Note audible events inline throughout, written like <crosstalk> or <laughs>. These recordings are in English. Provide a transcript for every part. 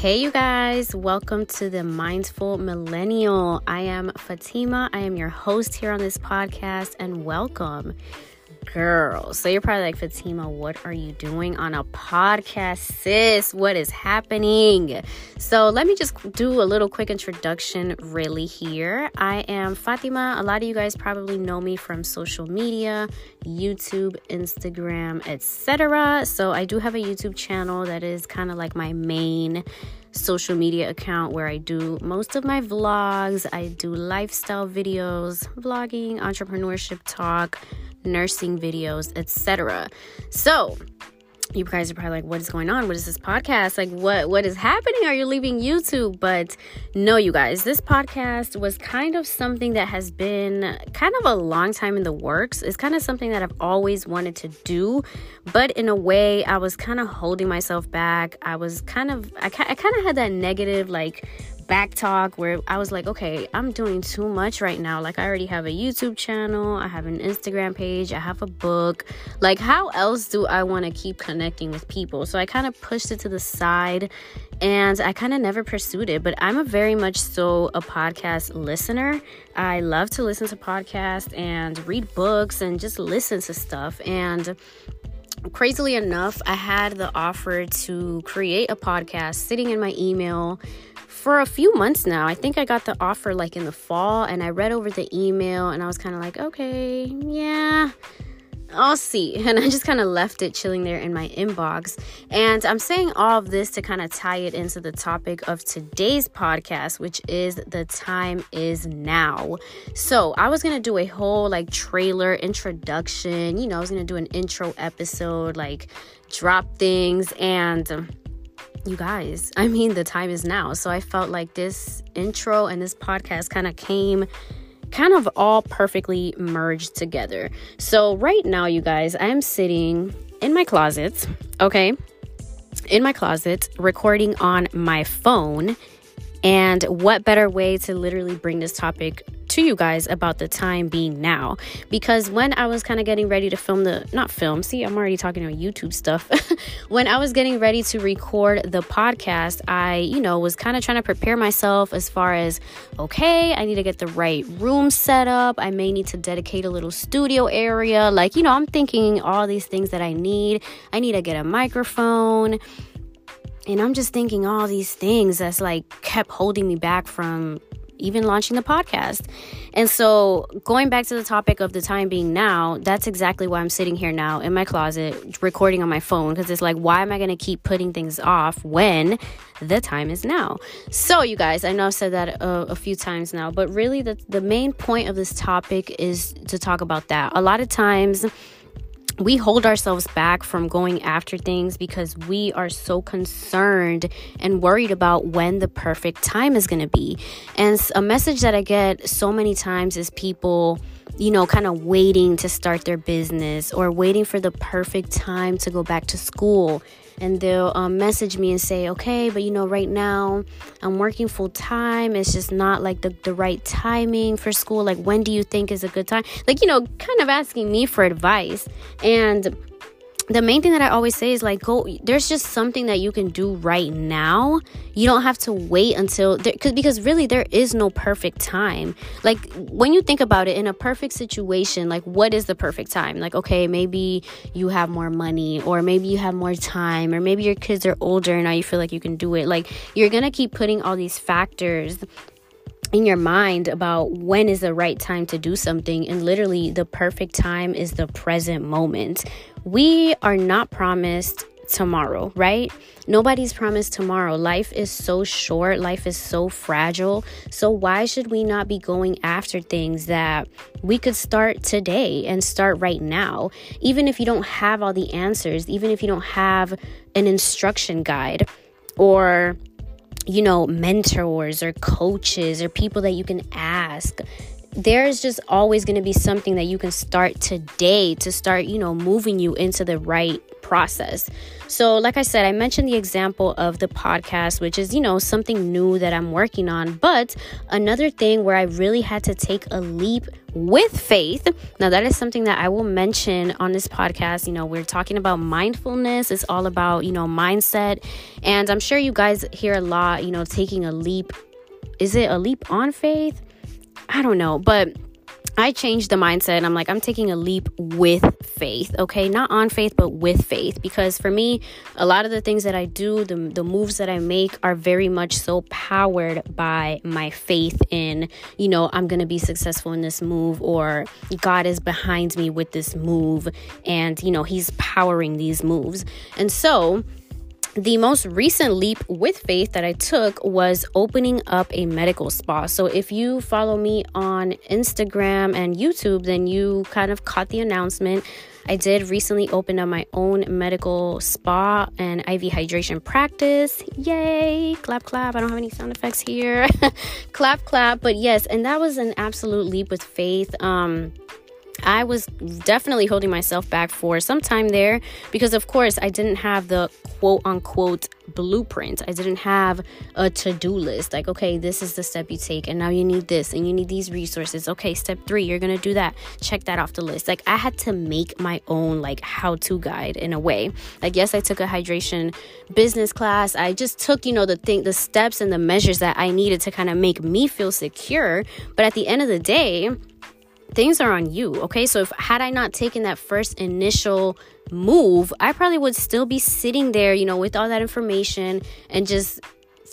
Hey, you guys, welcome to the Mindful Millennial. I am Fatima. I am your host here on this podcast, and welcome girl. So you're probably like, Fatima, what are you doing on a podcast, sis? What is happening? So let me just do a little quick introduction, really, here. I am Fatima. A lot of you guys probably know me from social media, YouTube, Instagram, etc. So I do have a YouTube channel that is kind of like my main social media account where I do most of my vlogs. I do lifestyle videos, vlogging, entrepreneurship talk nursing videos, etc. So, you guys are probably like what is going on? What is this podcast? Like what what is happening? Are you leaving youtube? But no you guys this podcast was kind of something that has been kind of a long time in the works. It's kind of something that i've always wanted to do but in a way i was kind of holding myself back. I was kind of i, I kind of had that negative like back talk where I was like, okay, I'm doing too much right now. Like, I already have a YouTube channel, I have an Instagram page, I have a book. Like, how else do I want to keep connecting with people? So I kind of pushed it to the side and I kind of never pursued it. But I'm a very much so a podcast listener. I love to listen to podcasts and read books and just listen to stuff. And crazily enough, I had the offer to create a podcast sitting in my email for a few months now. I think I got the offer like in the fall and I read over the email and I was kind of like, okay, yeah. I'll see. <laughs> And I just kind of left it chilling there in my inbox. And I'm saying all of this to kind of tie it into the topic of today's podcast, which is the time is now. So I was going to do a whole like trailer introduction. You know, I was going to do an intro episode, like drop things. And you guys, I mean, the time is now. So I felt like this intro and this podcast kind of came kind of all perfectly merged together. So right now, you guys, I am sitting in my closet, okay? In my closet, recording on my phone. And what better way to literally bring this topic to you guys about the time being now because when I was kind of getting ready to film the not film, see, I'm already talking about YouTube stuff. <laughs> when I was getting ready to record the podcast, I, you know, was kind of trying to prepare myself as far as okay, I need to get the right room set up. I may need to dedicate a little studio area. Like, you know, I'm thinking all these things that I need. I need to get a microphone and I'm just thinking all these things that's like kept holding me back from even launching the podcast. And so, going back to the topic of the time being now, that's exactly why I'm sitting here now in my closet recording on my phone because it's like, why am I going to keep putting things off when the time is now? So, you guys, I know I've said that a, a few times now, but really, the, the main point of this topic is to talk about that. A lot of times, we hold ourselves back from going after things because we are so concerned and worried about when the perfect time is going to be. And a message that I get so many times is people, you know, kind of waiting to start their business or waiting for the perfect time to go back to school and they'll um, message me and say, okay, but you know, right now I'm working full time. It's just not like the, the right timing for school. Like, when do you think is a good time? Like, you know, kind of asking me for advice. And the main thing that I always say is like go there's just something that you can do right now. You don't have to wait until there, cause, because really there is no perfect time. Like when you think about it in a perfect situation, like what is the perfect time? Like okay, maybe you have more money or maybe you have more time or maybe your kids are older and now you feel like you can do it. Like you're going to keep putting all these factors in your mind about when is the right time to do something and literally the perfect time is the present moment we are not promised tomorrow, right? Nobody's promised tomorrow. Life is so short, life is so fragile. So, why should we not be going after things that we could start today and start right now? Even if you don't have all the answers, even if you don't have an instruction guide or you know, mentors or coaches or people that you can ask. There's just always going to be something that you can start today to start, you know, moving you into the right process. So, like I said, I mentioned the example of the podcast, which is, you know, something new that I'm working on. But another thing where I really had to take a leap with faith. Now, that is something that I will mention on this podcast. You know, we're talking about mindfulness, it's all about, you know, mindset. And I'm sure you guys hear a lot, you know, taking a leap. Is it a leap on faith? I don't know, but I changed the mindset and I'm like, I'm taking a leap with faith, okay? Not on faith, but with faith. Because for me, a lot of the things that I do, the, the moves that I make are very much so powered by my faith in, you know, I'm going to be successful in this move or God is behind me with this move and, you know, He's powering these moves. And so, the most recent leap with faith that I took was opening up a medical spa. So, if you follow me on Instagram and YouTube, then you kind of caught the announcement. I did recently open up my own medical spa and IV hydration practice. Yay! Clap, clap. I don't have any sound effects here. <laughs> clap, clap. But yes, and that was an absolute leap with faith. Um, I was definitely holding myself back for some time there because, of course, I didn't have the quote unquote blueprint. I didn't have a to do list like, okay, this is the step you take, and now you need this and you need these resources. Okay, step three, you're gonna do that. Check that off the list. Like, I had to make my own, like, how to guide in a way. Like, yes, I took a hydration business class. I just took, you know, the thing, the steps and the measures that I needed to kind of make me feel secure. But at the end of the day, things are on you okay? So if had i not taken that first initial move i probably would still be sitting there you know with all that information and just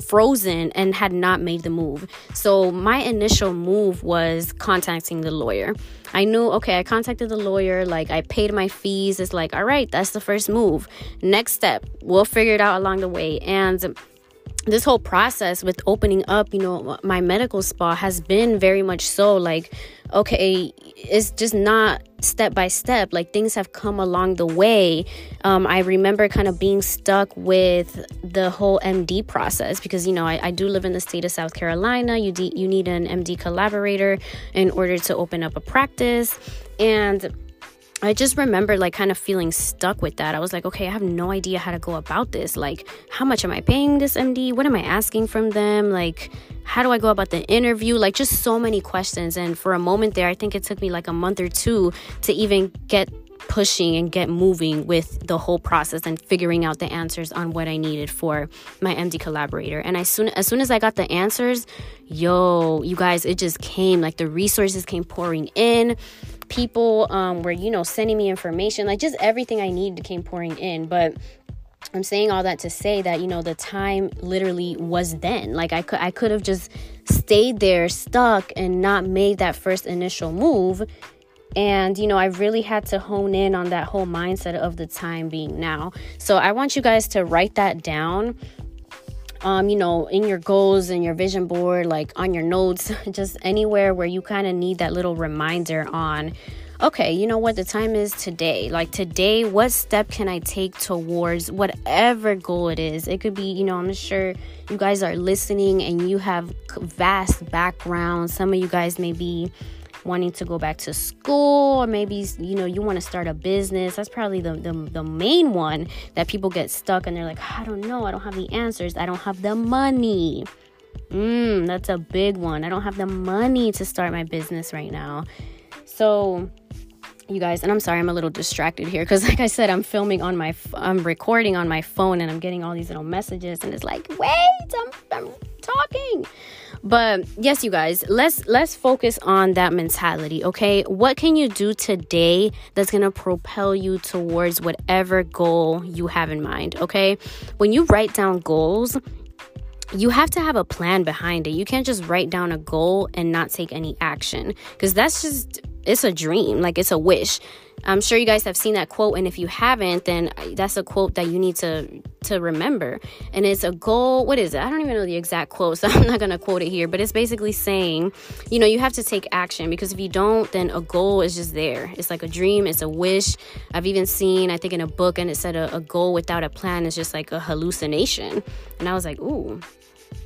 frozen and had not made the move. So my initial move was contacting the lawyer. I knew okay i contacted the lawyer like i paid my fees. It's like all right that's the first move. Next step we'll figure it out along the way. And this whole process with opening up, you know, my medical spa has been very much so like, okay, it's just not step by step. Like things have come along the way. Um, I remember kind of being stuck with the whole MD process because, you know, I, I do live in the state of South Carolina. You, de- you need an MD collaborator in order to open up a practice. And I just remember like kind of feeling stuck with that. I was like, okay, I have no idea how to go about this. Like, how much am I paying this MD? What am I asking from them? Like, how do I go about the interview? Like, just so many questions. And for a moment there, I think it took me like a month or two to even get pushing and get moving with the whole process and figuring out the answers on what I needed for my MD collaborator. And as soon as soon as I got the answers, yo, you guys, it just came like the resources came pouring in people um, were, you know, sending me information. Like just everything I needed came pouring in. But I'm saying all that to say that you know the time literally was then. Like I could I could have just stayed there stuck and not made that first initial move. And you know, I really had to hone in on that whole mindset of the time being now. So I want you guys to write that down um, you know, in your goals and your vision board, like on your notes, <laughs> just anywhere where you kind of need that little reminder on, okay, you know what, the time is today. Like today, what step can I take towards whatever goal it is? It could be, you know, I'm sure you guys are listening and you have vast backgrounds. Some of you guys may be wanting to go back to school or maybe you know you want to start a business that's probably the, the, the main one that people get stuck and they're like i don't know i don't have the answers i don't have the money. Mm, that's a big one. I don't have the money to start my business right now. So you guys and i'm sorry i'm a little distracted here because <laughs> like i said i'm filming on my i'm recording on my phone and i'm getting all these little messages and it's like wait i'm, I'm talking. But yes you guys let's let's focus on that mentality okay? What can you do today that's to propel you towards whatever goal you have in mind okay? When you write down goals you have to have a plan behind it. You can't just write down a goal and not take any action because that's just it's a dream, like it's a wish. I'm sure you guys have seen that quote and if you haven't then that's a quote that you need to to remember. And it's a goal, what is it? I don't even know the exact quote, <laughs> so I'm not to quote it here, but it's basically saying, you know, you have to take action because if you don't then a goal is just there. It's like a dream, it's a wish. I've even seen I think in a book and it said a, a goal without a plan is just like a hallucination. And I was like, "Ooh,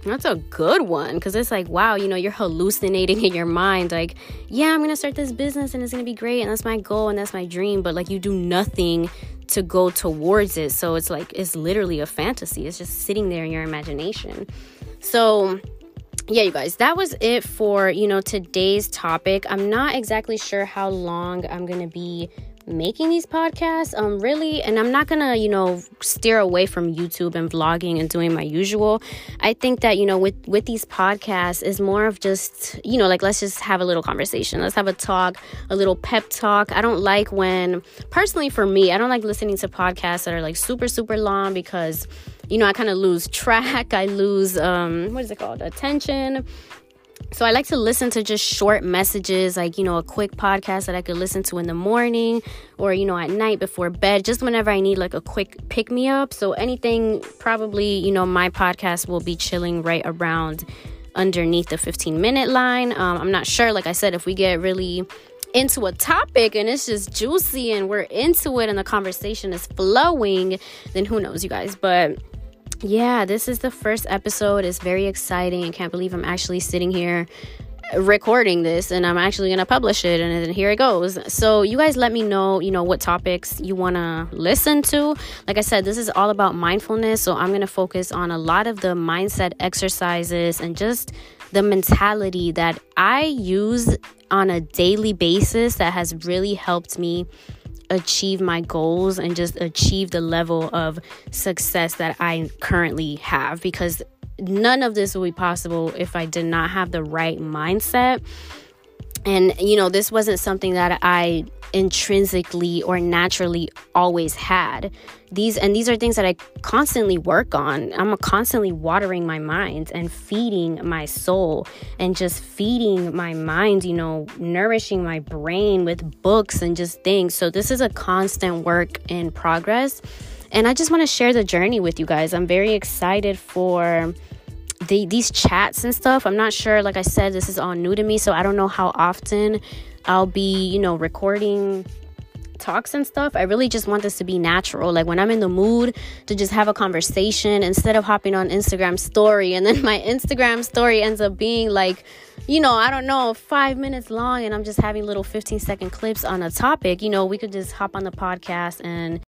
That's a good one because it's like, wow, you know, you're hallucinating <laughs> in your mind. Like, yeah, I'm going to start this business and it's going to be great. And that's my goal and that's my dream. But like, you do nothing to go towards it. So it's like, it's literally a fantasy. It's just sitting there in your imagination. So, yeah, you guys, that was it for, you know, today's topic. I'm not exactly sure how long I'm going to be making these podcasts um really and i'm not gonna you know steer away from youtube and vlogging and doing my usual. I think that you know with with these podcasts is more of just you know like let's just have a little conversation. Let's have a talk a little pep talk. I don't like when personally for me i don't like listening to podcasts that are like super super long because you know i kind of lose track. I lose um what is it called? Attention so I like to listen to just short messages, like, you know, a quick podcast that I could listen to in the morning or, you know, at night before bed, just whenever I need like a quick pick me up. So anything, probably, you know, my podcast will be chilling right around underneath the 15 minute line. Um, I'm not sure, like I said, if we get really into a topic and it's just juicy and we're into it and the conversation is flowing, then who knows, you guys. But yeah, this is the first episode. It's very exciting. I can't believe I'm actually sitting here recording this and I'm actually going to publish it and then here it goes. So you guys let me know, you know, what topics you want to listen to. Like I said, this is all about mindfulness, so I'm going to focus on a lot of the mindset exercises and just the mentality that I use on a daily basis that has really helped me achieve my goals and just achieve the level of success that I currently have because none of this would be possible if I did not have the right mindset. And, you know, this wasn't something that I intrinsically or naturally always had. These and these are things that i constantly work on. I'm constantly watering my mind and feeding my soul and just feeding my mind you know nourishing my brain with books and just things. So this is a constant work in progress. And i just want to share the journey with you guys. I'm very excited for the, these chats and stuff i'm not sure like i said this is all new to me so i don't know how often I'll be, you know, recording talks and stuff. I really just want this to be natural. Like when I'm in the mood to just have a conversation instead of hopping on Instagram story and then <laughs> my Instagram story ends up being like, you know, I don't know, 5 minutes long and I'm just having little 15 second clips on a topic. You know, we could just hop on the podcast and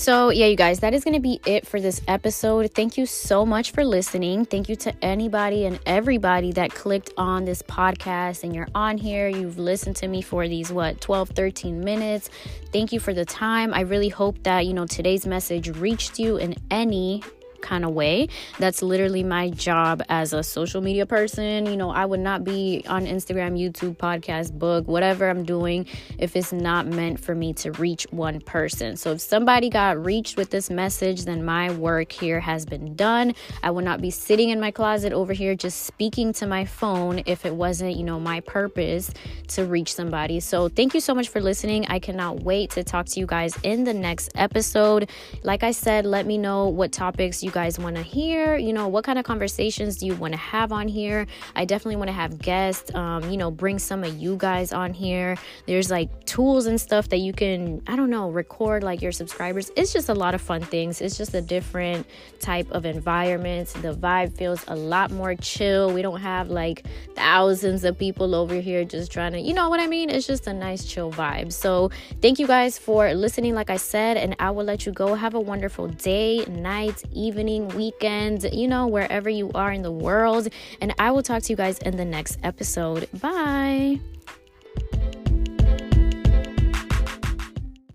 So, yeah, you guys, that is going to be it for this episode. Thank you so much for listening. Thank you to anybody and everybody that clicked on this podcast and you're on here. You've listened to me for these, what, 12, 13 minutes. Thank you for the time. I really hope that, you know, today's message reached you in any kind of way. That's literally my job as a social media person. You know, I would not be on Instagram, YouTube, podcast, book, whatever I'm doing if it's not meant for me to reach one person. So if somebody got reached with this message, then my work here has been done. I would not be sitting in my closet over here just speaking to my phone if it wasn't, you know, my purpose to reach somebody. So thank you so much for listening. I cannot wait to talk to you guys in the next episode. Like I said, let me know what topics you you guys want to hear. You know, what kind of conversations do you want to have on here? I definitely want to have guests, um, you know, bring some of you guys on here. There's like tools and stuff that you can, I don't know, record like your subscribers. It's just a lot of fun things. It's just a different type of environment. The vibe feels a lot more chill. We don't have like thousands of people over here just trying to, you know what I mean? It's just a nice chill vibe. So, thank you guys for listening, like I said, and I will let you go. Have a wonderful day, night, evening evening, weekend, you know, wherever you are in the world. And I will talk to you guys in the next episode. Bye.